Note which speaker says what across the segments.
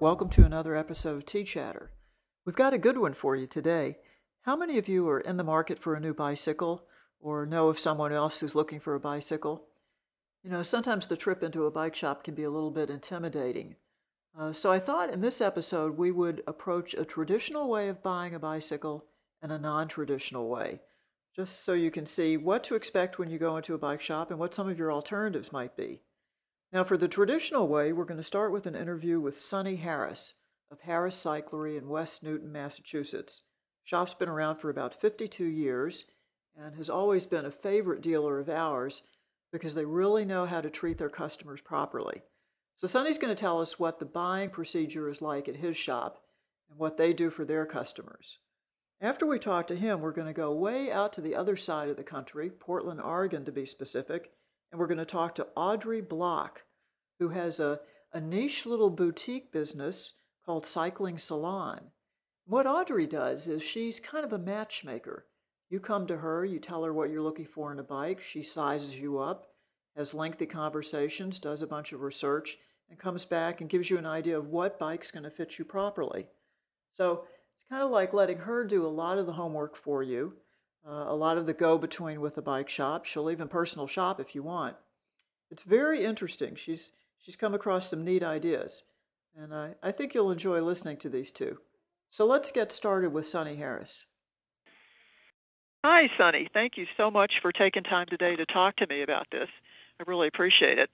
Speaker 1: Welcome to another episode of Tea Chatter. We've got a good one for you today. How many of you are in the market for a new bicycle or know of someone else who's looking for a bicycle? You know, sometimes the trip into a bike shop can be a little bit intimidating. Uh, so I thought in this episode we would approach a traditional way of buying a bicycle and a non traditional way, just so you can see what to expect when you go into a bike shop and what some of your alternatives might be. Now, for the traditional way, we're going to start with an interview with Sonny Harris of Harris Cyclery in West Newton, Massachusetts. Shop's been around for about 52 years and has always been a favorite dealer of ours because they really know how to treat their customers properly. So, Sonny's going to tell us what the buying procedure is like at his shop and what they do for their customers. After we talk to him, we're going to go way out to the other side of the country, Portland, Oregon to be specific, and we're going to talk to Audrey Block, who has a, a niche little boutique business called Cycling Salon. What Audrey does is she's kind of a matchmaker. You come to her, you tell her what you're looking for in a bike, she sizes you up, has lengthy conversations, does a bunch of research, and comes back and gives you an idea of what bike's going to fit you properly. So it's kind of like letting her do a lot of the homework for you uh, a lot of the go between with the bike shop. She'll even personal shop if you want. It's very interesting. She's she's come across some neat ideas, and I, I think you'll enjoy listening to these two. So let's get started with Sonny Harris. Hi, Sonny. Thank you so much for taking time today to talk to me about this. I really appreciate it.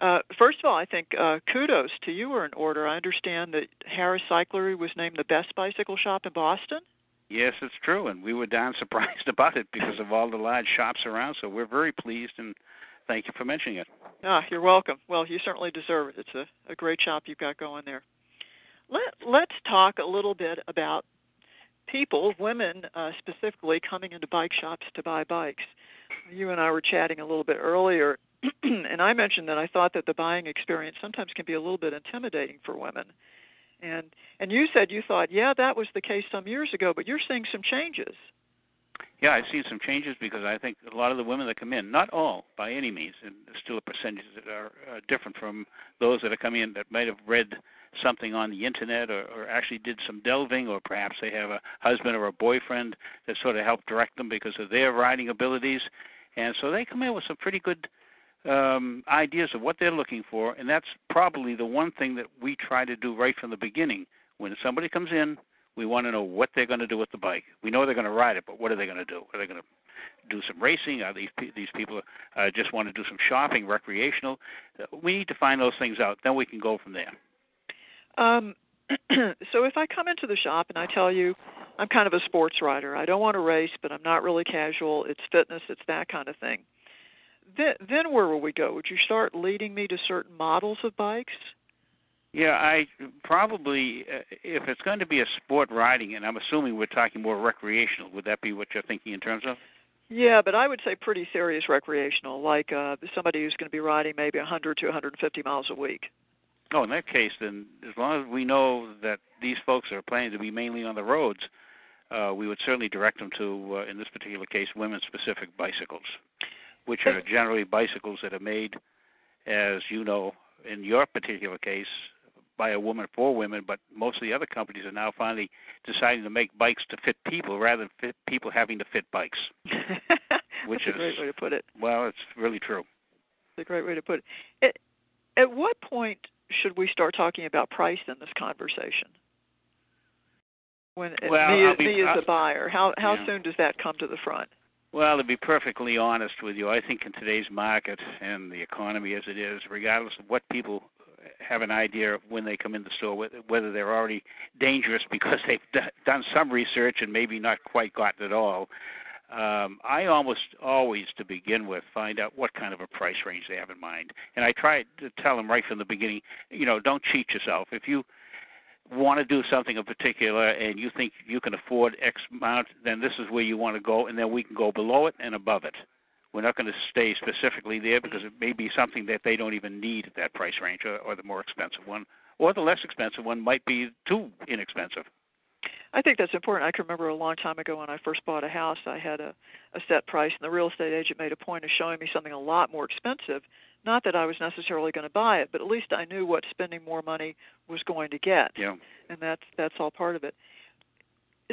Speaker 1: Uh, first of all, I think uh, kudos to you are in order. I understand that Harris Cyclery was named the best bicycle shop in Boston.
Speaker 2: Yes, it's true, and we were down surprised about it because of all the large shops around. So we're very pleased, and thank you for mentioning it.
Speaker 1: Ah, you're welcome. Well, you certainly deserve it. It's a, a great shop you've got going there. Let Let's talk a little bit about people, women uh, specifically, coming into bike shops to buy bikes. You and I were chatting a little bit earlier, and I mentioned that I thought that the buying experience sometimes can be a little bit intimidating for women. And and you said you thought, yeah, that was the case some years ago, but you're seeing some changes.
Speaker 2: Yeah, I've seen some changes because I think a lot of the women that come in, not all by any means, and there's still a percentage that are uh, different from those that are coming in that might have read something on the internet or, or actually did some delving, or perhaps they have a husband or a boyfriend that sort of helped direct them because of their writing abilities, and so they come in with some pretty good um, ideas of what they're looking for, and that's probably the one thing that we try to do right from the beginning. When somebody comes in, we want to know what they're going to do with the bike. We know they're going to ride it, but what are they going to do? Are they going to do some racing? Are these these people uh, just want to do some shopping, recreational? Uh, we need to find those things out. Then we can go from there.
Speaker 1: Um, so if I come into the shop and I tell you I'm kind of a sports rider, I don't want to race, but I'm not really casual. It's fitness, it's that kind of thing then, then where will we go? Would you start leading me to certain models of bikes?
Speaker 2: Yeah, I probably uh, if it's going to be a sport riding, and I'm assuming we're talking more recreational. Would that be what you're thinking in terms of?
Speaker 1: Yeah, but I would say pretty serious recreational, like uh, somebody who's going to be riding maybe 100 to 150 miles a week.
Speaker 2: Oh, in that case, then as long as we know that these folks are planning to be mainly on the roads, uh, we would certainly direct them to, uh, in this particular case, women-specific bicycles which are generally bicycles that are made, as you know, in your particular case, by a woman for women, but most of the other companies are now finally deciding to make bikes to fit people rather than fit people having to fit bikes.
Speaker 1: which
Speaker 2: is
Speaker 1: a great way to put it.
Speaker 2: Well, it's really true.
Speaker 1: It's a great way to put it. At, at what point should we start talking about price in this conversation? When
Speaker 2: well,
Speaker 1: me,
Speaker 2: be,
Speaker 1: me as a buyer, how how
Speaker 2: yeah.
Speaker 1: soon does that come to the front?
Speaker 2: Well, to be perfectly honest with you, I think in today's market and the economy as it is, regardless of what people have an idea of when they come in the store, whether they're already dangerous because they've done some research and maybe not quite gotten it all. Um, I almost always, to begin with, find out what kind of a price range they have in mind, and I try to tell them right from the beginning. You know, don't cheat yourself. If you want to do something in particular and you think you can afford X amount, then this is where you want to go, and then we can go below it and above it. We're not going to stay specifically there because it may be something that they don't even need at that price range, or, or the more expensive one, or the less expensive one might be too inexpensive.
Speaker 1: I think that's important. I can remember a long time ago when I first bought a house, I had a, a set price, and the real estate agent made a point of showing me something a lot more expensive. Not that I was necessarily going to buy it, but at least I knew what spending more money was going to get.
Speaker 2: Yeah.
Speaker 1: And that's that's all part of it.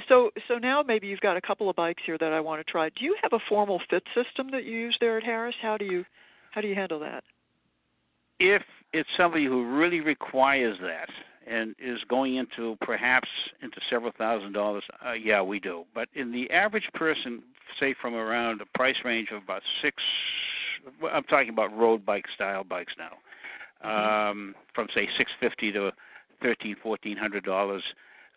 Speaker 1: So so now maybe you've got a couple of bikes here that I want to try. Do you have a formal fit system that you use there at Harris? How do you how do you handle that?
Speaker 2: If it's somebody who really requires that and is going into perhaps into several thousand dollars, uh, yeah, we do. But in the average person, say from around a price range of about six, I'm talking about road bike style bikes now, mm-hmm. um, from say six fifty to thirteen, fourteen hundred dollars.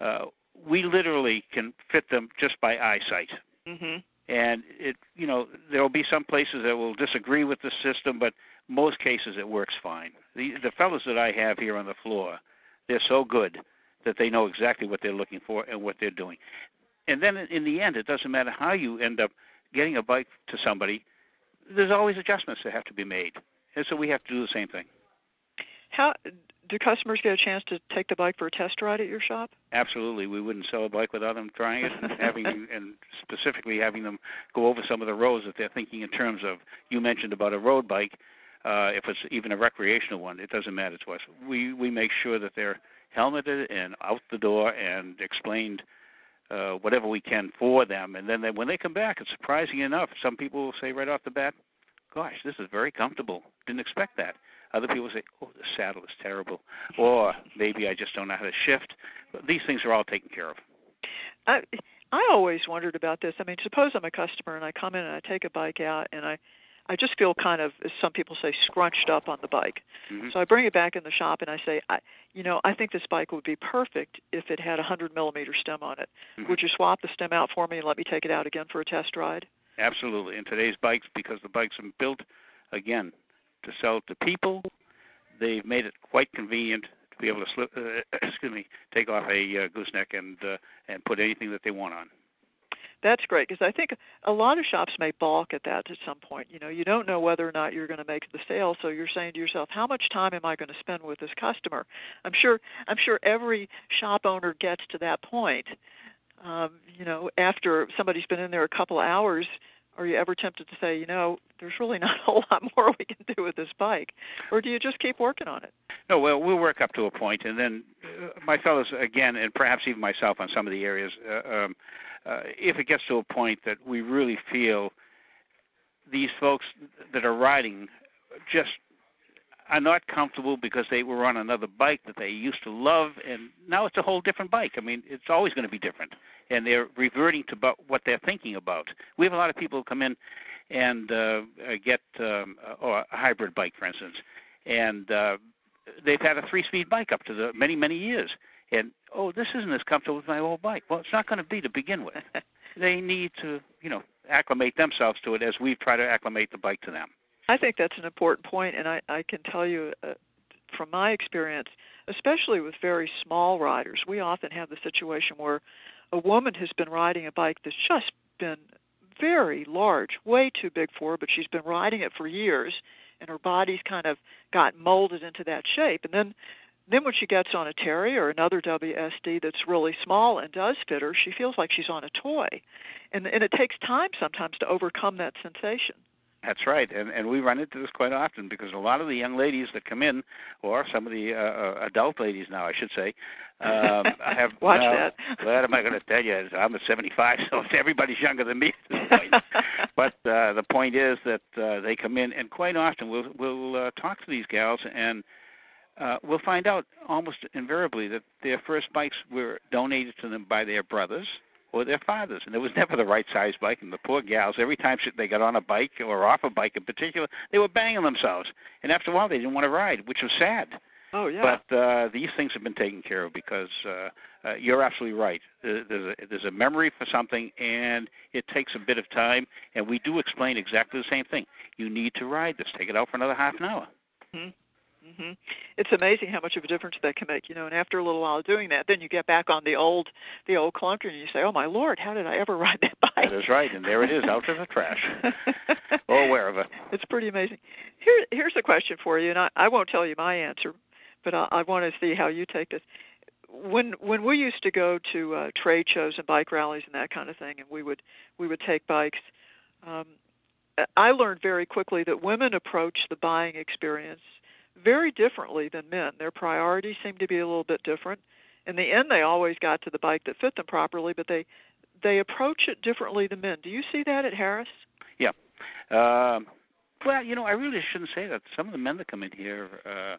Speaker 2: Uh, we literally can fit them just by eyesight.
Speaker 1: Mm-hmm.
Speaker 2: And it, you know, there will be some places that will disagree with the system, but most cases it works fine. The the fellows that I have here on the floor, they're so good that they know exactly what they're looking for and what they're doing. And then in the end, it doesn't matter how you end up getting a bike to somebody. There's always adjustments that have to be made, and so we have to do the same thing.
Speaker 1: How do customers get a chance to take the bike for a test ride at your shop?
Speaker 2: Absolutely. We wouldn't sell a bike without them trying it and having and specifically having them go over some of the roads that they're thinking in terms of. You mentioned about a road bike. Uh, if it's even a recreational one, it doesn't matter to us. We we make sure that they're helmeted and out the door and explained uh, whatever we can for them. And then they, when they come back, it's surprising enough. Some people will say right off the bat, "Gosh, this is very comfortable. Didn't expect that." Other people say, "Oh, the saddle is terrible," or maybe I just don't know how to shift. But these things are all taken care of.
Speaker 1: I I always wondered about this. I mean, suppose I'm a customer and I come in and I take a bike out and I I just feel kind of, as some people say, scrunched up on the bike.
Speaker 2: Mm-hmm.
Speaker 1: So I bring it back in the shop and I say, I, you know, I think this bike would be perfect if it had a hundred millimeter stem on it.
Speaker 2: Mm-hmm.
Speaker 1: Would you swap the stem out for me and let me take it out again for a test ride?
Speaker 2: Absolutely. In today's bikes, because the bikes are built again to sell to people, they've made it quite convenient to be able to slip, uh, excuse me, take off a uh, gooseneck and uh, and put anything that they want on.
Speaker 1: That's great because I think a lot of shops may balk at that at some point. You know, you don't know whether or not you're going to make the sale, so you're saying to yourself, "How much time am I going to spend with this customer?" I'm sure I'm sure every shop owner gets to that point. Um, you know, after somebody's been in there a couple hours, are you ever tempted to say, you know, there's really not a whole lot more we can do with this bike, or do you just keep working on it?
Speaker 2: No, well, we'll work up to a point, and then uh, my fellows again, and perhaps even myself on some of the areas. Uh, um, uh, if it gets to a point that we really feel these folks that are riding just are not comfortable because they were on another bike that they used to love, and now it's a whole different bike. I mean, it's always going to be different, and they're reverting to about what they're thinking about. We have a lot of people who come in and uh, uh get um, or a hybrid bike, for instance, and uh, they've had a three-speed bike up to the many many years, and oh, this isn't as comfortable as my old bike. Well, it's not going to be to begin with. they need to, you know, acclimate themselves to it as we try to acclimate the bike to them.
Speaker 1: I think that's an important point, and I, I can tell you uh, from my experience, especially with very small riders, we often have the situation where a woman has been riding a bike that's just been very large, way too big for her, but she's been riding it for years, and her body's kind of got molded into that shape. And then, then when she gets on a Terry or another WSD that's really small and does fit her, she feels like she's on a toy, and and it takes time sometimes to overcome that sensation.
Speaker 2: That's right, and and we run into this quite often because a lot of the young ladies that come in, or some of the uh, uh adult ladies now, I should say, um, I have
Speaker 1: watch
Speaker 2: now,
Speaker 1: that.
Speaker 2: What am I going to tell you? I'm a 75, so everybody's younger than me at this point. but uh, the point is that uh, they come in, and quite often we'll we'll uh, talk to these gals, and uh, we'll find out almost invariably that their first bikes were donated to them by their brothers or their fathers, and it was never the right size bike. And the poor gals, every time they got on a bike or off a bike in particular, they were banging themselves. And after a while, they didn't want to ride, which was sad.
Speaker 1: Oh yeah.
Speaker 2: But uh, these things have been taken care of because uh, uh, you're absolutely right. There's a, there's a memory for something, and it takes a bit of time. And we do explain exactly the same thing. You need to ride this. Take it out for another half an hour.
Speaker 1: Mm-hmm. Mm-hmm. It's amazing how much of a difference that can make, you know. And after a little while of doing that, then you get back on the old, the old clunker, and you say, "Oh my lord, how did I ever ride that bike?"
Speaker 2: That is right, and there it is, out to the trash, or wherever.
Speaker 1: It's pretty amazing. Here, here's a question for you, and I, I won't tell you my answer, but I, I want to see how you take this. when when we used to go to uh, trade shows and bike rallies and that kind of thing, and we would we would take bikes. Um, I learned very quickly that women approach the buying experience very differently than men. Their priorities seem to be a little bit different. In the end, they always got to the bike that fit them properly, but they they approach it differently than men. Do you see that at Harris?
Speaker 2: Yeah. Um, well, you know, I really shouldn't say that. Some of the men that come in here, uh,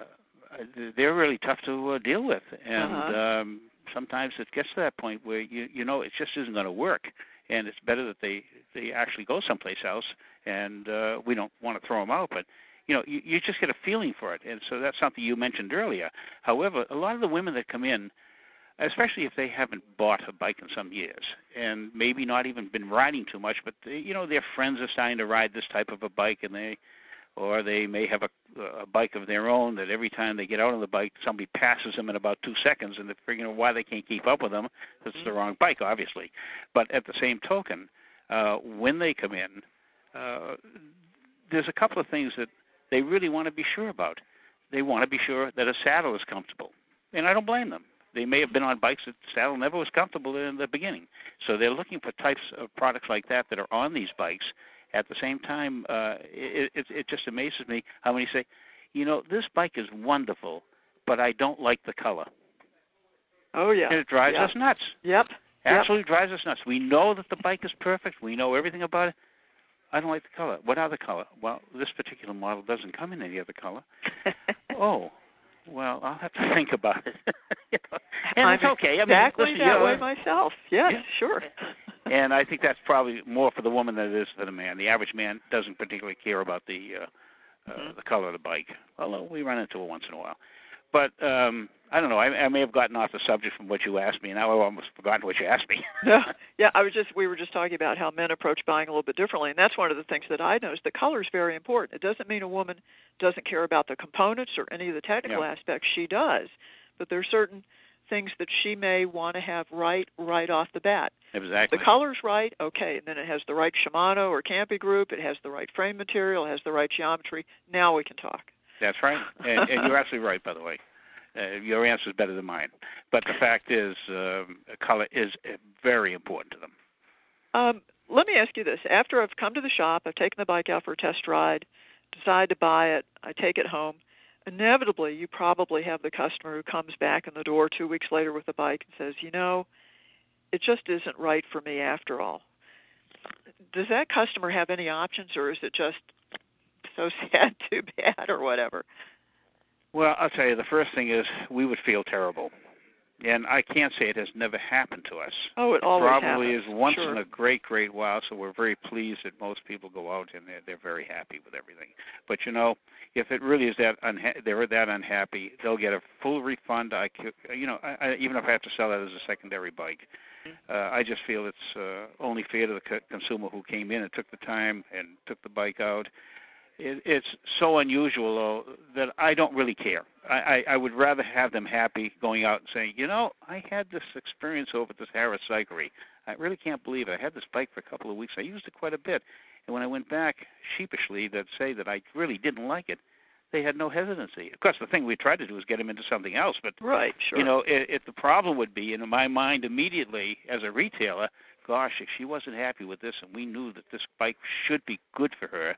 Speaker 2: uh, they're really tough to uh, deal with, and
Speaker 1: uh-huh.
Speaker 2: um, sometimes it gets to that point where you you know it just isn't going to work, and it's better that they they actually go someplace else, and uh, we don't want to throw them out, but you know you, you just get a feeling for it, and so that's something you mentioned earlier. However, a lot of the women that come in especially if they haven't bought a bike in some years and maybe not even been riding too much but they, you know their friends are starting to ride this type of a bike and they or they may have a, a bike of their own that every time they get out on the bike somebody passes them in about two seconds and they're figuring out why they can't keep up with them it's the wrong bike obviously. But at the same token uh when they come in uh there's a couple of things that they really want to be sure about they want to be sure that a saddle is comfortable and i don't blame them they may have been on bikes that saddle never was comfortable in the beginning. So they're looking for types of products like that that are on these bikes. At the same time, uh, it, it, it just amazes me how many say, you know, this bike is wonderful, but I don't like the color.
Speaker 1: Oh yeah.
Speaker 2: And it drives
Speaker 1: yep.
Speaker 2: us nuts.
Speaker 1: Yep.
Speaker 2: Absolutely
Speaker 1: yep.
Speaker 2: drives us nuts. We know that the bike is perfect. We know everything about it. I don't like the color. What other color? Well, this particular model doesn't come in any other color. oh, well, I'll have to think about it. you know, and
Speaker 1: I'm
Speaker 2: it's okay. I mean,
Speaker 1: exactly
Speaker 2: listen,
Speaker 1: that way myself. Yes,
Speaker 2: yeah.
Speaker 1: sure.
Speaker 2: and I think that's probably more for the woman than it is for the man. The average man doesn't particularly care about the uh, uh,
Speaker 1: mm-hmm.
Speaker 2: the color of the bike, although we run into it once in a while. But um I don't know. I, I may have gotten off the subject from what you asked me, and now I've almost forgotten what you asked me.
Speaker 1: no, yeah, I was just we were just talking about how men approach buying a little bit differently, and that's one of the things that I noticed. The color is very important. It doesn't mean a woman doesn't care about the components or any of the technical
Speaker 2: yeah.
Speaker 1: aspects. She does, but there are certain things that she may want to have right right off the bat.
Speaker 2: Exactly.
Speaker 1: The color's right, okay, and then it has the right Shimano or Campy group. It has the right frame material. It has the right geometry. Now we can talk.
Speaker 2: That's right, and, and you're absolutely right, by the way. Uh, your answer is better than mine. But the fact is, um, color is uh, very important to them.
Speaker 1: Um, let me ask you this: After I've come to the shop, I've taken the bike out for a test ride, decide to buy it, I take it home. Inevitably, you probably have the customer who comes back in the door two weeks later with the bike and says, "You know, it just isn't right for me after all." Does that customer have any options, or is it just so sad, too bad, or whatever?
Speaker 2: Well, I'll tell you, the first thing is we would feel terrible. And I can't say it has never happened to us.
Speaker 1: Oh, it always
Speaker 2: probably
Speaker 1: happens.
Speaker 2: is once
Speaker 1: sure.
Speaker 2: in a great, great while. So we're very pleased that most people go out and they're, they're very happy with everything. But you know, if it really is that unha- they're that unhappy, they'll get a full refund. I, you know, I, I, even if I have to sell that as a secondary bike, uh, I just feel it's uh, only fair to the co- consumer who came in and took the time and took the bike out it, it's so unusual though that I don't really care. I, I, I would rather have them happy going out and saying, you know, I had this experience over at this Harris Cyclery. I really can't believe it. I had this bike for a couple of weeks. I used it quite a bit, and when I went back sheepishly to say that I really didn't like it, they had no hesitancy. Of course, the thing we tried to do was get them into something else, but
Speaker 1: right, sure.
Speaker 2: you know, if, if the problem would be in my mind immediately as a retailer, gosh, if she wasn't happy with this, and we knew that this bike should be good for her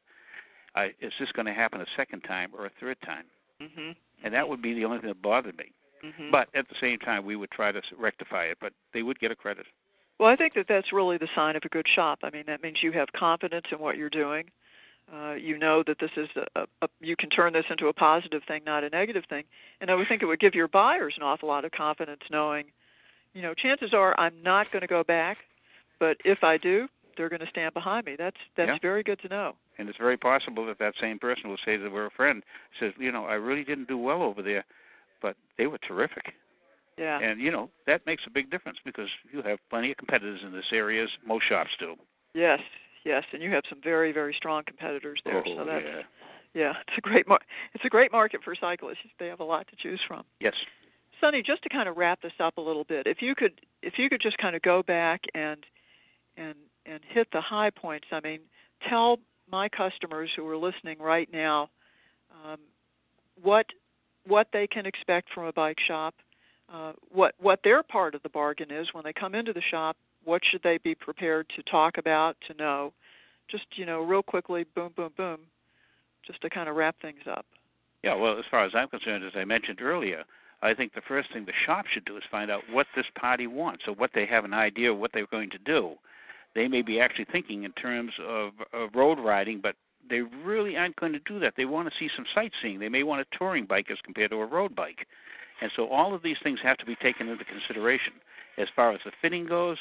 Speaker 2: I, is this going to happen a second time or a third time?
Speaker 1: Mm-hmm.
Speaker 2: And that would be the only thing that bothered me.
Speaker 1: Mm-hmm.
Speaker 2: But at the same time, we would try to rectify it, but they would get a credit.
Speaker 1: Well, I think that that's really the sign of a good shop. I mean, that means you have confidence in what you're doing. Uh, you know that this is a, a, you can turn this into a positive thing, not a negative thing. And I would think it would give your buyers an awful lot of confidence, knowing, you know, chances are I'm not going to go back, but if I do, they're going to stand behind me. That's that's
Speaker 2: yeah.
Speaker 1: very good to know.
Speaker 2: And it's very possible that that same person will say to their friend, says, you know, I really didn't do well over there, but they were terrific.
Speaker 1: Yeah.
Speaker 2: And you know that makes a big difference because you have plenty of competitors in this area. As most shops do.
Speaker 1: Yes, yes, and you have some very very strong competitors there.
Speaker 2: Oh,
Speaker 1: so that's
Speaker 2: yeah.
Speaker 1: yeah, it's a great mar- it's a great market for cyclists. They have a lot to choose from.
Speaker 2: Yes.
Speaker 1: Sonny, just to kind of wrap this up a little bit, if you could if you could just kind of go back and and and hit the high points. I mean, tell my customers who are listening right now um, what what they can expect from a bike shop, uh, what what their part of the bargain is when they come into the shop. What should they be prepared to talk about to know? Just you know, real quickly, boom, boom, boom, just to kind of wrap things up.
Speaker 2: Yeah, well, as far as I'm concerned, as I mentioned earlier, I think the first thing the shop should do is find out what this party wants, or what they have an idea of what they're going to do. They may be actually thinking in terms of, of road riding, but they really aren't going to do that. They want to see some sightseeing. They may want a touring bike as compared to a road bike. And so all of these things have to be taken into consideration. As far as the fitting goes,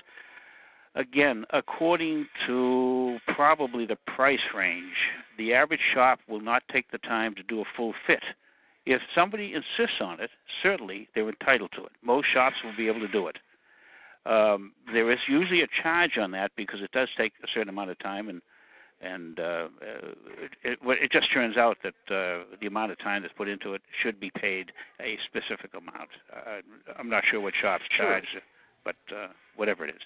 Speaker 2: again, according to probably the price range, the average shop will not take the time to do a full fit. If somebody insists on it, certainly they're entitled to it. Most shops will be able to do it. Um, there is usually a charge on that because it does take a certain amount of time and and uh, it, it just turns out that uh, the amount of time that's put into it should be paid a specific amount. Uh, I'm not sure what shops
Speaker 1: sure.
Speaker 2: charge, but uh, whatever it is.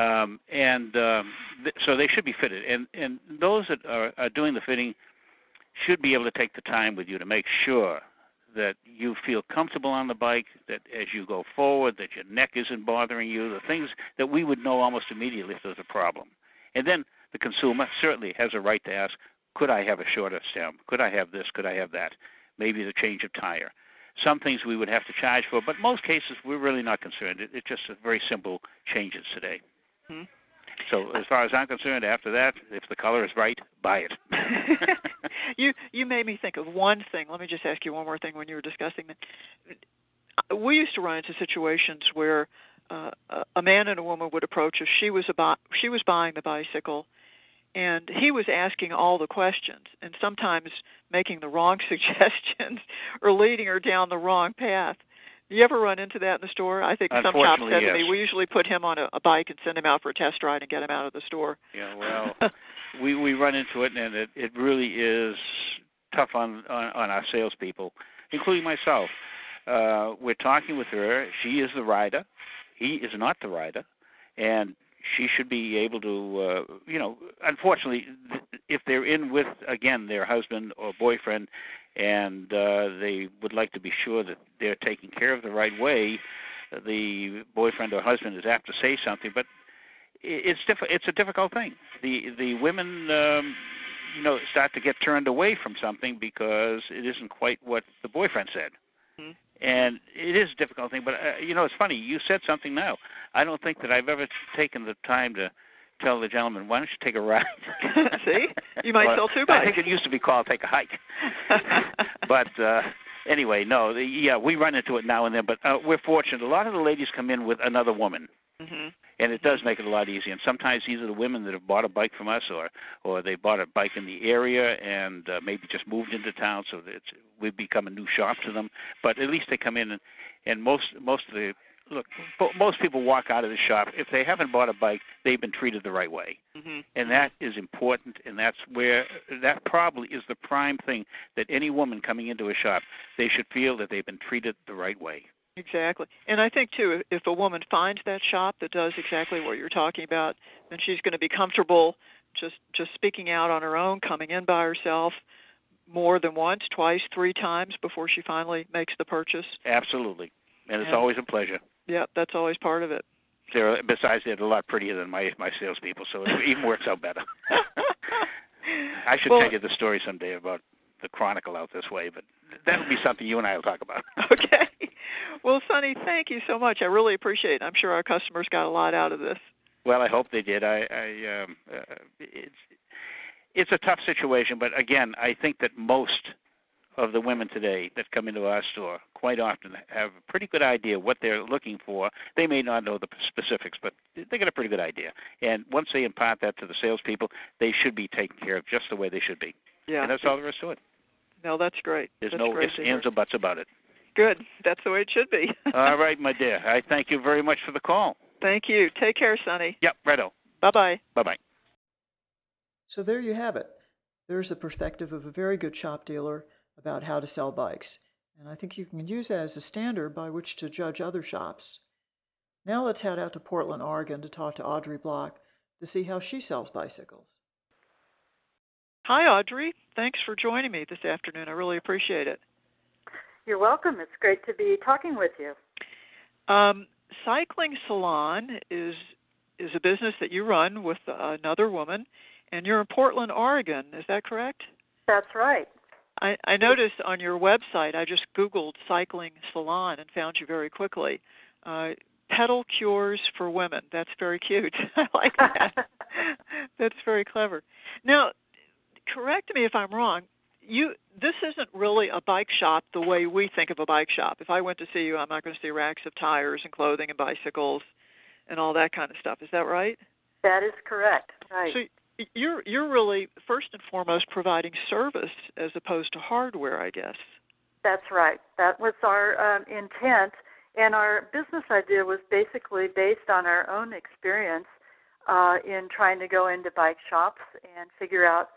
Speaker 2: Um, and um, th- so they should be fitted. And and those that are, are doing the fitting should be able to take the time with you to make sure that you feel comfortable on the bike, that as you go forward, that your neck isn't bothering you, the things that we would know almost immediately if there's a problem. And then the consumer certainly has a right to ask, could I have a shorter stem? Could I have this? Could I have that? Maybe the change of tire. Some things we would have to charge for, but most cases we're really not concerned. It, it's just a very simple changes today.
Speaker 1: Hmm.
Speaker 2: So as far as I'm concerned, after that, if the color is right, buy it.
Speaker 1: you you made me think of one thing. Let me just ask you one more thing when you were discussing that. We used to run into situations where uh, a man and a woman would approach if she was about she was buying the bicycle and he was asking all the questions and sometimes making the wrong suggestions or leading her down the wrong path. You ever run into that in the store? I think some shops said
Speaker 2: yes.
Speaker 1: to me, we usually put him on a, a bike and send him out for a test ride and get him out of the store.
Speaker 2: Yeah, well, we we run into it, and it it really is tough on on, on our salespeople, including myself. Uh, we're talking with her. She is the rider. He is not the rider, and she should be able to, uh, you know, unfortunately, if they're in with again their husband or boyfriend, and uh, they would like to be sure that they're taken care of the right way, the boyfriend or husband is apt to say something, but it's diff- it's a difficult thing. The the women, um, you know, start to get turned away from something because it isn't quite what the boyfriend said.
Speaker 1: Mm-hmm
Speaker 2: and it is a difficult thing. But uh, you know, it's funny. You said something now. I don't think that I've ever taken the time to tell the gentleman, "Why don't you take a ride?"
Speaker 1: See, you might
Speaker 2: well,
Speaker 1: sell two bikes.
Speaker 2: I think it used to be called "take a hike." but uh, anyway, no. The, yeah, we run into it now and then. But uh, we're fortunate. A lot of the ladies come in with another woman.
Speaker 1: Mm-hmm
Speaker 2: and it does make it a lot easier. And sometimes these are the women that have bought a bike from us, or or they bought a bike in the area and uh, maybe just moved into town, so that it's, we've become a new shop to them. But at least they come in, and and most most of the look, most people walk out of the shop if they haven't bought a bike, they've been treated the right way,
Speaker 1: mm-hmm.
Speaker 2: and that is important. And that's where that probably is the prime thing that any woman coming into a shop they should feel that they've been treated the right way.
Speaker 1: Exactly. And I think too if a woman finds that shop that does exactly what you're talking about, then she's going to be comfortable just just speaking out on her own, coming in by herself more than once, twice, three times before she finally makes the purchase.
Speaker 2: Absolutely. And it's
Speaker 1: yeah.
Speaker 2: always a pleasure.
Speaker 1: Yeah, that's always part of it.
Speaker 2: They're besides they're a lot prettier than my my salespeople, so it even works out better. I should
Speaker 1: well,
Speaker 2: tell you the story someday about the Chronicle out this way, but that'll be something you and I will talk about.
Speaker 1: Okay. Well, Sonny, thank you so much. I really appreciate it. I'm sure our customers got a lot out of this.
Speaker 2: Well, I hope they did. I, I um, uh, it's it's a tough situation, but again, I think that most of the women today that come into our store quite often have a pretty good idea what they're looking for. They may not know the specifics, but they get a pretty good idea. And once they impart that to the salespeople, they should be taken care of just the way they should be.
Speaker 1: Yeah.
Speaker 2: And that's all there is to it.
Speaker 1: No, that's great.
Speaker 2: There's
Speaker 1: that's
Speaker 2: no
Speaker 1: great
Speaker 2: ifs, ands, or buts about it.
Speaker 1: Good. That's the way it should be.
Speaker 2: all right, my dear. I thank you very much for the call.
Speaker 1: Thank you. Take care, Sonny.
Speaker 2: Yep, righto.
Speaker 1: Bye bye.
Speaker 2: Bye bye.
Speaker 1: So there you have it. There's the perspective of a very good shop dealer about how to sell bikes. And I think you can use that as a standard by which to judge other shops. Now let's head out to Portland, Oregon to talk to Audrey Block to see how she sells bicycles. Hi, Audrey. Thanks for joining me this afternoon. I really appreciate it.
Speaker 3: You're welcome. It's great to be talking with you.
Speaker 1: Um, Cycling Salon is is a business that you run with another woman, and you're in Portland, Oregon. Is that correct?
Speaker 3: That's right.
Speaker 1: I, I noticed on your website, I just Googled cycling salon and found you very quickly. Uh, pedal cures for women. That's very cute. I like that. That's very clever. Now, correct me if I'm wrong. You this isn't really a bike shop the way we think of a bike shop. If I went to see you, I'm not going to see racks of tires and clothing and bicycles and all that kind of stuff. Is that right?
Speaker 3: That is correct. Right.
Speaker 1: So you're you're really first and foremost providing service as opposed to hardware, I guess.
Speaker 3: That's right. That was our um, intent, and our business idea was basically based on our own experience uh, in trying to go into bike shops and figure out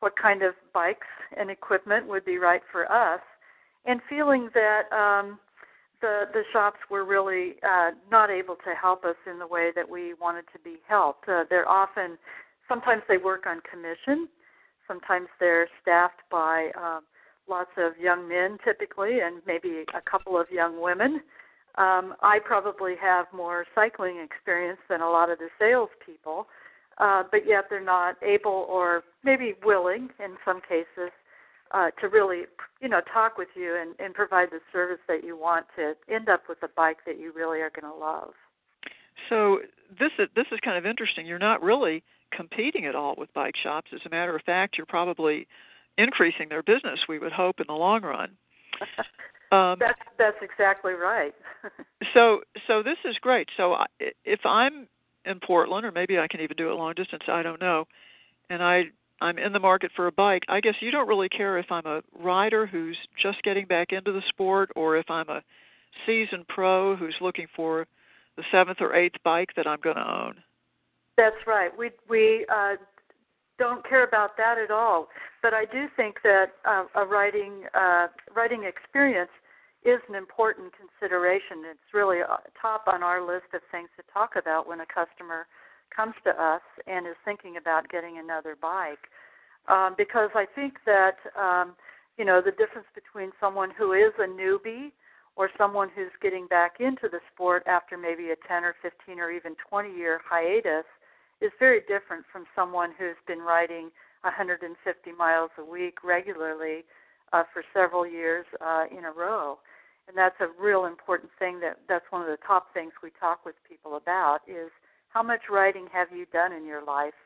Speaker 3: what kind of bikes and equipment would be right for us, and feeling that um, the the shops were really uh, not able to help us in the way that we wanted to be helped. Uh, they're often sometimes they work on commission. Sometimes they're staffed by um, lots of young men, typically, and maybe a couple of young women. Um, I probably have more cycling experience than a lot of the salespeople, uh, but yet they're not able or maybe willing in some cases uh, to really, you know, talk with you and, and provide the service that you want to end up with a bike that you really are going to love.
Speaker 1: So this is this is kind of interesting. You're not really competing at all with bike shops. As a matter of fact, you're probably increasing their business. We would hope in the long run.
Speaker 3: Um, that's that's exactly right.
Speaker 1: so so this is great. So if I'm in Portland, or maybe I can even do it long distance, I don't know, and I I'm in the market for a bike. I guess you don't really care if I'm a rider who's just getting back into the sport, or if I'm a seasoned pro who's looking for the seventh or eighth bike that I'm going to own.
Speaker 3: That's right. We we uh, don't care about that at all. But I do think that uh, a writing uh, writing experience is an important consideration. It's really uh, top on our list of things to talk about when a customer comes to us and is thinking about getting another bike. Um, because I think that um, you know the difference between someone who is a newbie or someone who's getting back into the sport after maybe a 10 or 15 or even 20 year hiatus is very different from someone who's been riding 150 miles a week regularly uh, for several years uh, in a row. And that's a real important thing that that's one of the top things we talk with people about is how much riding have you done in your life?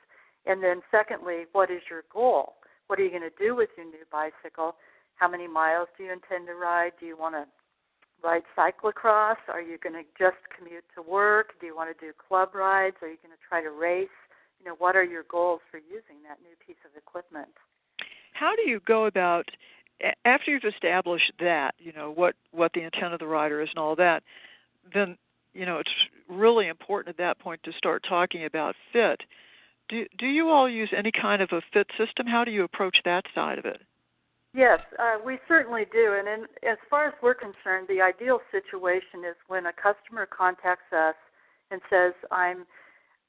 Speaker 3: And then secondly, what is your goal? What are you going to do with your new bicycle? How many miles do you intend to ride? Do you want to ride cyclocross? Are you going to just commute to work? Do you want to do club rides? Are you going to try to race? You know, what are your goals for using that new piece of equipment?
Speaker 1: How do you go about after you've established that, you know, what what the intent of the rider is and all that, then you know, it's really important at that point to start talking about fit. Do do you all use any kind of a fit system? How do you approach that side of it?
Speaker 3: Yes, uh, we certainly do. And in, as far as we're concerned, the ideal situation is when a customer contacts us and says, "I'm,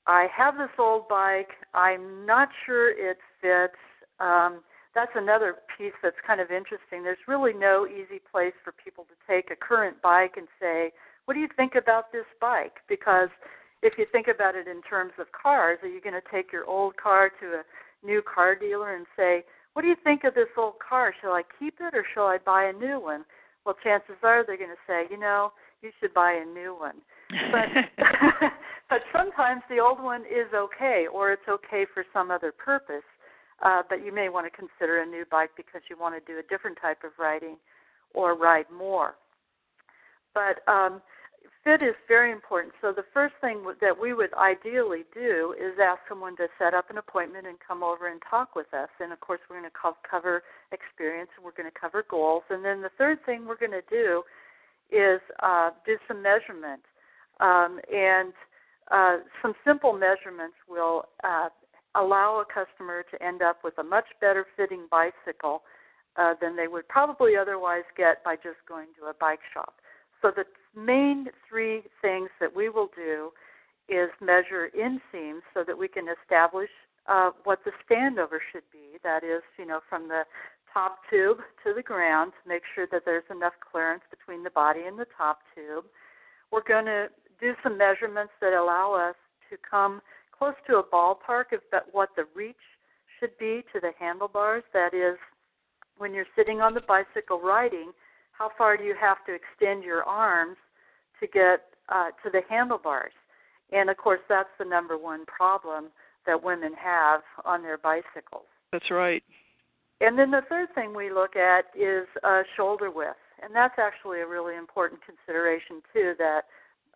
Speaker 3: I have this old bike. I'm not sure it fits." Um, that's another piece that's kind of interesting. There's really no easy place for people to take a current bike and say, "What do you think about this bike?" Because if you think about it in terms of cars, are you going to take your old car to a new car dealer and say, what do you think of this old car? Shall I keep it or shall I buy a new one? Well, chances are they're going to say, you know, you should buy a new one. But but sometimes the old one is okay, or it's okay for some other purpose. Uh, but you may want to consider a new bike because you want to do a different type of riding or ride more. But um, fit is very important. So the first thing that we would ideally do is ask someone to set up an appointment and come over and talk with us. And of course, we're going to cover experience and we're going to cover goals. And then the third thing we're going to do is uh, do some measurement. Um, and uh, some simple measurements will uh, allow a customer to end up with a much better fitting bicycle uh, than they would probably otherwise get by just going to a bike shop. So the main three things that we will do is measure inseams so that we can establish uh, what the standover should be. That is, you know, from the top tube to the ground, to make sure that there's enough clearance between the body and the top tube. we're going to do some measurements that allow us to come close to a ballpark of what the reach should be to the handlebars. That is, when you're sitting on the bicycle riding, how far do you have to extend your arms to get uh, to the handlebars? And of course, that's the number one problem that women have on their bicycles.
Speaker 1: That's right.
Speaker 3: And then the third thing we look at is uh, shoulder width, and that's actually a really important consideration too that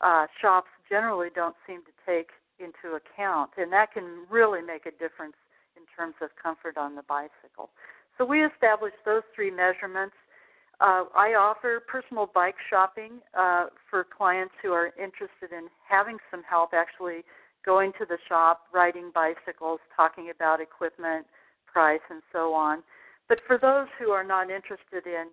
Speaker 3: uh, shops generally don't seem to take into account, and that can really make a difference in terms of comfort on the bicycle. So we established those three measurements. Uh, I offer personal bike shopping uh, for clients who are interested in having some help actually going to the shop, riding bicycles, talking about equipment, price, and so on. But for those who are not interested in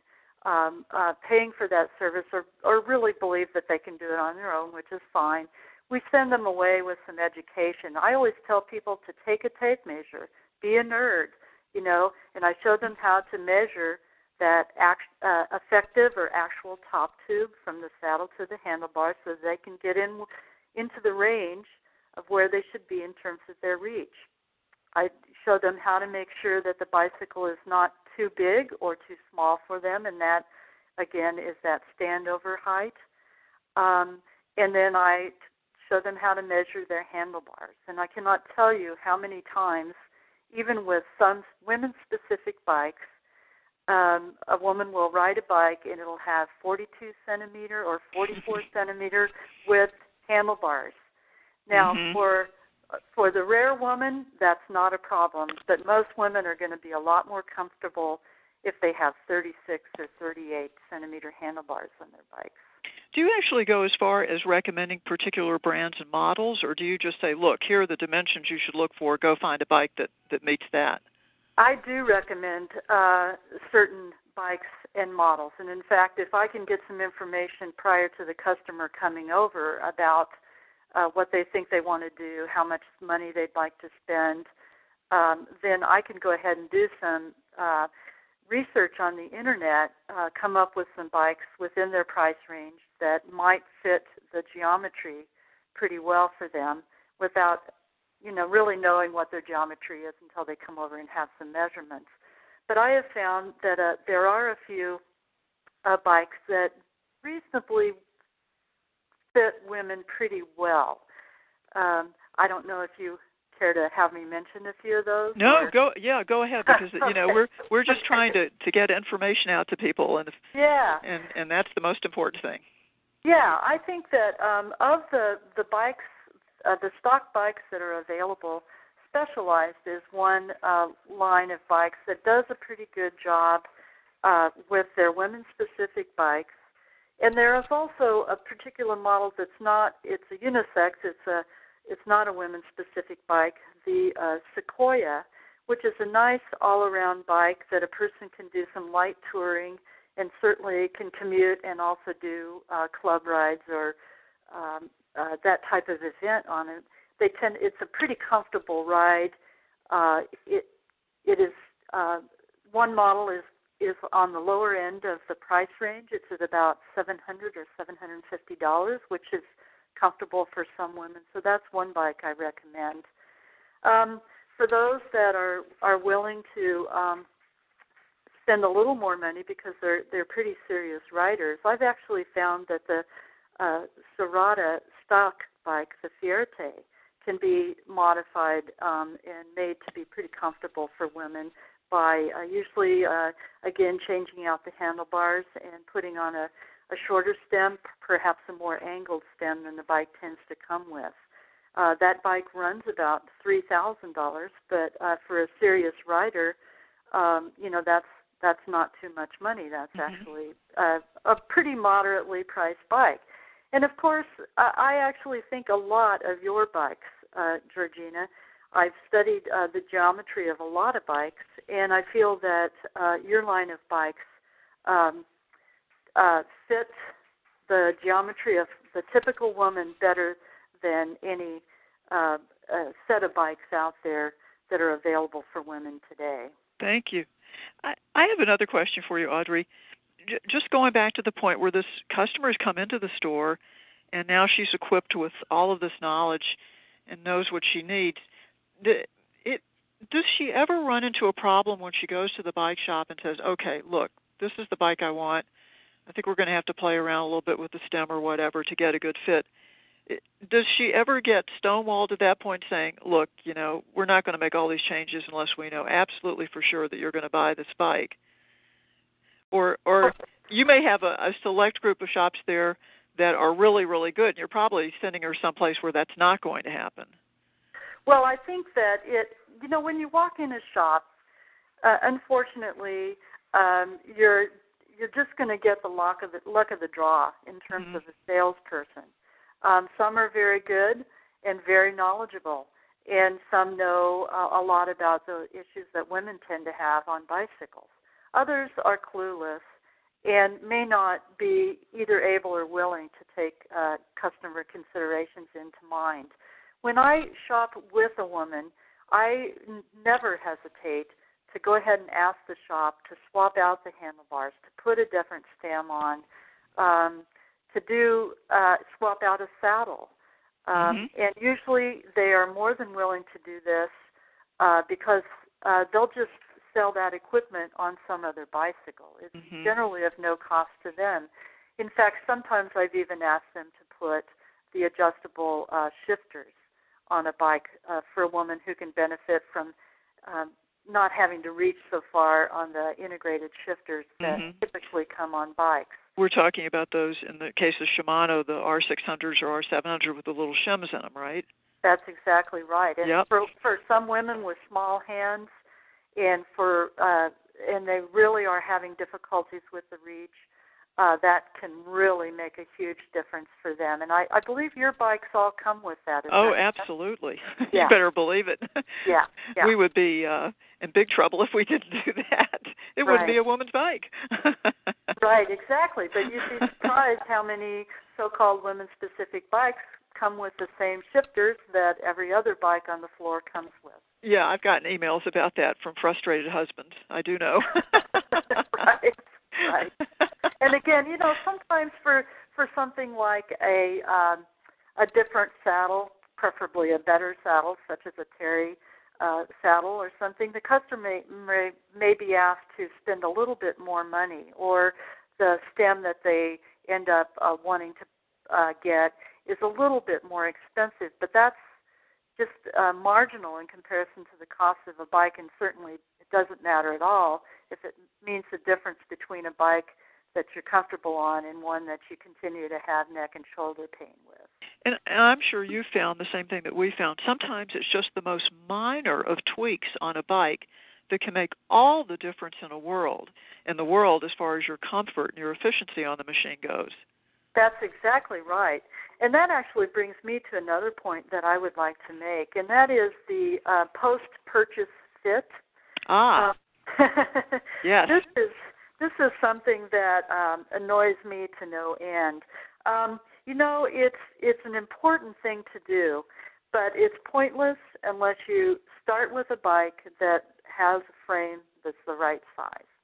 Speaker 3: um, uh, paying for that service or, or really believe that they can do it on their own, which is fine, we send them away with some education. I always tell people to take a tape measure, be a nerd, you know, and I show them how to measure that act, uh, effective or actual top tube from the saddle to the handlebar so they can get in into the range of where they should be in terms of their reach. I show them how to make sure that the bicycle is not too big or too small for them, and that again is that standover height. Um, and then I show them how to measure their handlebars. And I cannot tell you how many times, even with some women specific bikes, um, a woman will ride a bike and it'll have 42 centimeter or 44 centimeter with handlebars. Now, mm-hmm. for for the rare woman, that's not a problem, but most women are going to be a lot more comfortable if they have 36 or 38 centimeter handlebars on their bikes.
Speaker 1: Do you actually go as far as recommending particular brands and models, or do you just say, look, here are the dimensions you should look for, go find a bike that, that meets that?
Speaker 3: I do recommend uh, certain bikes and models. And in fact, if I can get some information prior to the customer coming over about uh, what they think they want to do, how much money they'd like to spend, um, then I can go ahead and do some uh, research on the internet, uh, come up with some bikes within their price range that might fit the geometry pretty well for them without you know really knowing what their geometry is until they come over and have some measurements but i have found that uh, there are a few uh, bikes that reasonably fit women pretty well um, i don't know if you care to have me mention a few of those?
Speaker 1: No, or? go yeah, go ahead because you know we're we're just trying to to get information out to people and
Speaker 3: yeah,
Speaker 1: and and that's the most important thing.
Speaker 3: Yeah, I think that um, of the the bikes, uh, the stock bikes that are available, Specialized is one uh, line of bikes that does a pretty good job uh, with their women-specific bikes. And there is also a particular model that's not it's a unisex. It's a it's not a women-specific bike. The uh, Sequoia, which is a nice all-around bike that a person can do some light touring and certainly can commute and also do uh, club rides or um, uh, that type of event on it. They tend it's a pretty comfortable ride. Uh, it it is uh, one model is is on the lower end of the price range. It's at about seven hundred or seven hundred and fifty dollars, which is comfortable for some women. So that's one bike I recommend. Um, for those that are are willing to um, spend a little more money because they're they're pretty serious riders, I've actually found that the uh, stock bike, the Fierte, can be modified um, and made to be pretty comfortable for women by uh, usually uh, again changing out the handlebars and putting on a a shorter stem, perhaps a more angled stem than the bike tends to come with. Uh, that bike runs about three thousand dollars, but uh, for a serious rider, um, you know that's that's not too much money. That's mm-hmm. actually uh, a pretty moderately priced bike. And of course, I, actually think a lot of your bikes, uh, Georgina. I've studied uh, the geometry of a lot of bikes, and I feel that uh, your line of bikes um, uh, fits the geometry of the typical woman better than any uh, uh, set of bikes out there that are available for women today.
Speaker 1: Thank you. I, I have another question for you, Audrey. Just going back to the point where this customers come into the store and now she's equipped with all of this knowledge and knows what she needs. It does she ever run into a problem when she goes to the bike shop and says, "Okay, look, this is the bike I want. I think we're going to have to play around a little bit with the stem or whatever to get a good fit." Does she ever get stonewalled at that point saying, "Look, you know, we're not going to make all these changes unless we know absolutely for sure that you're going to buy this bike?" Or or you may have a, a select group of shops there that are really really good and you're probably sending her someplace where that's not going to happen.
Speaker 3: Well i think that it you know when you walk in a shop uh, unfortunately um you're you're just going to get the luck of the luck of the draw in terms
Speaker 1: mm-hmm.
Speaker 3: of the salesperson. Um some are very good and very knowledgeable and some know uh, a lot about the issues that women tend to have on bicycles others are clueless and may not be either able or willing to take uh, customer considerations into mind. When I shop with a woman, I n- never hesitate to go ahead and ask the shop to swap out the handlebars, to put a different stem on, um, to do uh, swap out a saddle. Um,
Speaker 1: mm-hmm.
Speaker 3: And usually they are more than willing to do this uh, because uh, they'll just sell that equipment on some other bicycle. It's
Speaker 1: mm-hmm.
Speaker 3: generally of no cost to them. In fact, sometimes I've even asked them to put the adjustable uh, shifters on a bike uh, for a woman who can benefit from um, not having to reach so far on the integrated shifters that
Speaker 1: mm-hmm.
Speaker 3: typically come on bikes.
Speaker 1: We're talking about those in the case of Shimano, the R600s or R700 with the little shims in them, right?
Speaker 3: That's exactly right. And
Speaker 1: yep.
Speaker 3: for for some women with small hands, and for uh, and they really are having difficulties with the reach, uh, that can really make a huge difference for them. And I, I believe your bikes all come with that.
Speaker 1: oh,
Speaker 3: that
Speaker 1: absolutely.
Speaker 3: Yeah.
Speaker 1: you better believe it.
Speaker 3: Yeah, yeah.
Speaker 1: We would be uh, in big trouble if we didn't do that. It
Speaker 3: right.
Speaker 1: wouldn't be a woman's bike.
Speaker 3: right, exactly. But you'd be surprised how many so-called women-specific bikes come with the same shifters that every other bike on the floor comes with.
Speaker 1: Yeah, I've gotten emails about that from frustrated husbands. I do know.
Speaker 3: right, right. And again, you know, sometimes for for something like a um, a different saddle, preferably a better saddle, such as a Terry uh, saddle or something, the customer may, may may be asked to spend a little bit more money, or the stem that they end up uh, wanting to uh, get is a little bit more expensive, but that's just uh, marginal in comparison to the cost of a bike, and certainly it doesn't matter at all if it means the difference between a bike that you're comfortable on and one that you continue to have neck and shoulder pain with.
Speaker 1: And, and I'm sure you found the same thing that we found. Sometimes it's just the most minor of tweaks on a bike that can make all the difference in a world in the world as far as your comfort and your efficiency on the machine goes.
Speaker 3: That's exactly right. And that actually brings me to another point that I would like to make, and that is the uh, post-purchase fit.
Speaker 1: Ah. Uh, yes.
Speaker 3: This is this is something that um, annoys me to no end. Um, you know, it's it's an important thing to do, but it's pointless unless you start with a bike that has a frame that's the right size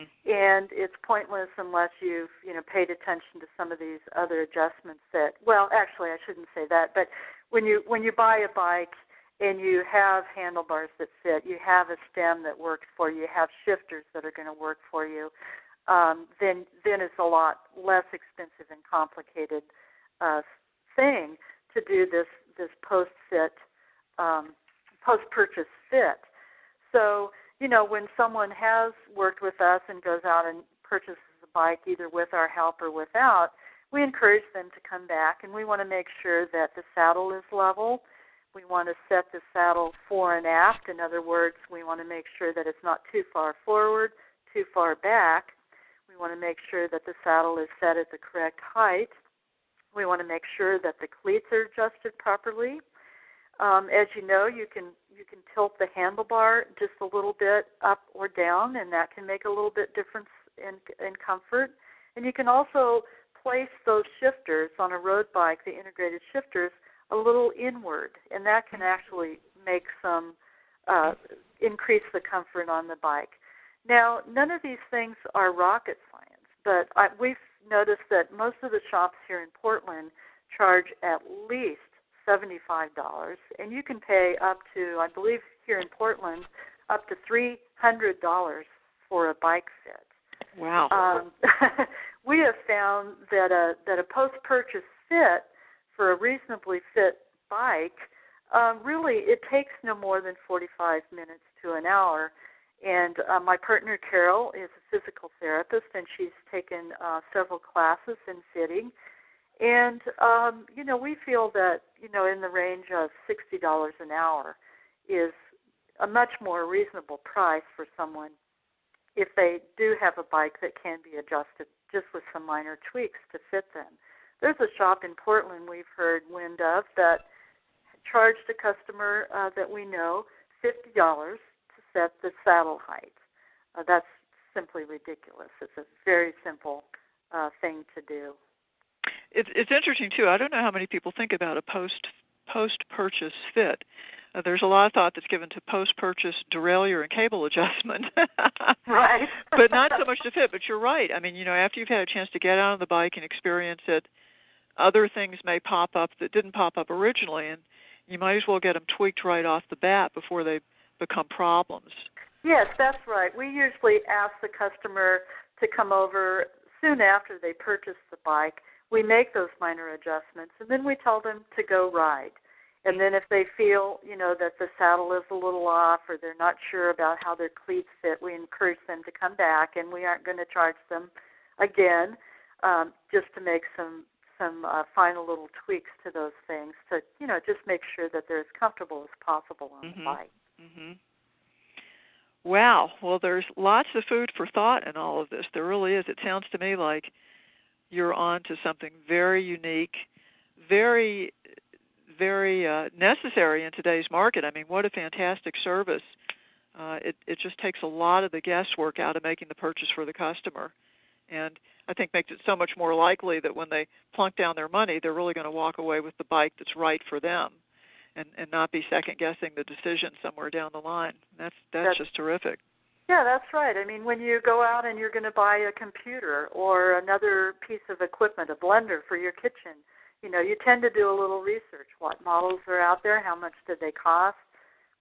Speaker 3: and it's pointless unless you've you know paid attention to some of these other adjustments that well actually I shouldn't say that but when you when you buy a bike and you have handlebars that fit you have a stem that works for you you have shifters that are going to work for you um, then then it's a lot less expensive and complicated uh, thing to do this this post fit um, post purchase fit. So you know, when someone has worked with us and goes out and purchases a bike either with our help or without, we encourage them to come back and we want to make sure that the saddle is level. We want to set the saddle fore and aft. In other words, we want to make sure that it's not too far forward, too far back. We want to make sure that the saddle is set at the correct height. We want to make sure that the cleats are adjusted properly. Um, as you know, you can you can tilt the handlebar just a little bit up or down, and that can make a little bit difference in in comfort. And you can also place those shifters on a road bike, the integrated shifters, a little inward, and that can actually make some uh, increase the comfort on the bike. Now, none of these things are rocket science, but I, we've noticed that most of the shops here in Portland charge at least $75, and you can pay up to, I believe here in Portland, up to $300 for a bike fit.
Speaker 1: Wow.
Speaker 3: Um, we have found that a that a post-purchase fit for a reasonably fit bike, um, really it takes no more than 45 minutes to an hour. And uh, my partner Carol is a physical therapist, and she's taken uh, several classes in fitting. And um, you know, we feel that you know, in the range of sixty dollars an hour is a much more reasonable price for someone if they do have a bike that can be adjusted just with some minor tweaks to fit them. There's a shop in Portland we've heard wind of that charged a customer uh, that we know fifty dollars to set the saddle height. Uh, that's simply ridiculous. It's a very simple uh, thing to do.
Speaker 1: It's it's interesting too. I don't know how many people think about a post post purchase fit. Uh, there's a lot of thought that's given to post purchase derailleur and cable adjustment.
Speaker 3: right.
Speaker 1: but not so much to fit. But you're right. I mean, you know, after you've had a chance to get out on the bike and experience it, other things may pop up that didn't pop up originally, and you might as well get them tweaked right off the bat before they become problems.
Speaker 3: Yes, that's right. We usually ask the customer to come over soon after they purchase the bike we make those minor adjustments and then we tell them to go ride. And then if they feel, you know, that the saddle is a little off or they're not sure about how their cleats fit, we encourage them to come back and we aren't going to charge them again um, just to make some some uh, final little tweaks to those things to, you know, just make sure that they're as comfortable as possible on
Speaker 1: mm-hmm.
Speaker 3: the bike.
Speaker 1: Mm-hmm. Wow. Well, there's lots of food for thought in all of this. There really is. It sounds to me like you're on to something very unique, very, very uh, necessary in today's market. I mean, what a fantastic service! Uh, it it just takes a lot of the guesswork out of making the purchase for the customer, and I think makes it so much more likely that when they plunk down their money, they're really going to walk away with the bike that's right for them, and and not be second guessing the decision somewhere down the line. That's that's, that's just terrific.
Speaker 3: Yeah, that's right. I mean, when you go out and you're going to buy a computer or another piece of equipment, a blender for your kitchen, you know, you tend to do a little research. What models are out there? How much do they cost?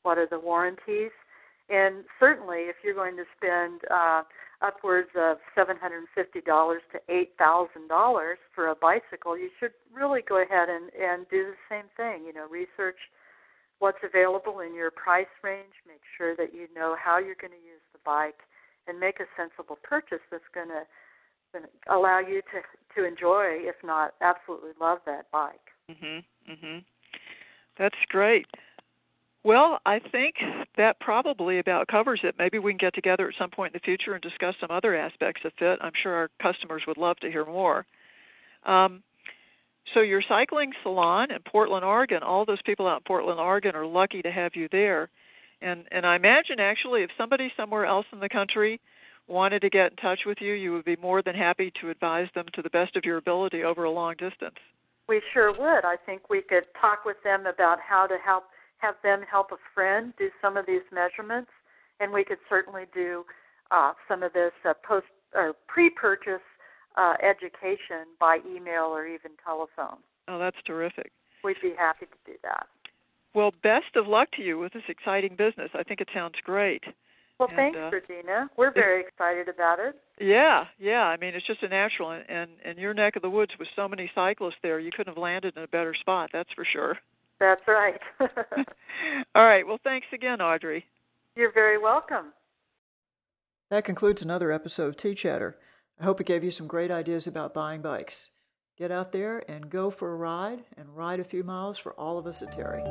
Speaker 3: What are the warranties? And certainly, if you're going to spend uh, upwards of $750 to $8,000 for a bicycle, you should really go ahead and, and do the same thing. You know, research what's available in your price range, make sure that you know how you're going to use bike, and make a sensible purchase that's going to, allow you to to enjoy, if not absolutely love that bike.
Speaker 1: Mhm. Mhm. That's great. Well, I think that probably about covers it. Maybe we can get together at some point in the future and discuss some other aspects of fit. I'm sure our customers would love to hear more. Um, so your cycling salon in Portland, Oregon, all those people out in Portland, Oregon are lucky to have you there. And and I imagine actually if somebody somewhere else in the country wanted to get in touch with you, you would be more than happy to advise them to the best of your ability over a long distance.
Speaker 3: We sure would. I think we could talk with them about how to help have them help a friend do some of these measurements, and we could certainly do uh, some of this uh, post or pre-purchase uh, education by email or even telephone.
Speaker 1: Oh, that's terrific.
Speaker 3: We'd be happy to do that.
Speaker 1: Well, best of luck to you with this exciting business. I think it sounds great.
Speaker 3: Well,
Speaker 1: and,
Speaker 3: thanks,
Speaker 1: uh,
Speaker 3: Regina. We're very excited about it.
Speaker 1: Yeah, yeah. I mean, it's just a natural, and, and in your neck of the woods with so many cyclists there, you couldn't have landed in a better spot. That's for sure.
Speaker 3: That's right.
Speaker 1: All right. Well, thanks again, Audrey.
Speaker 3: You're very welcome.
Speaker 1: That concludes another episode of Tea Chatter. I hope it gave you some great ideas about buying bikes. Get out there and go for a ride and ride a few miles for all of us at Terry.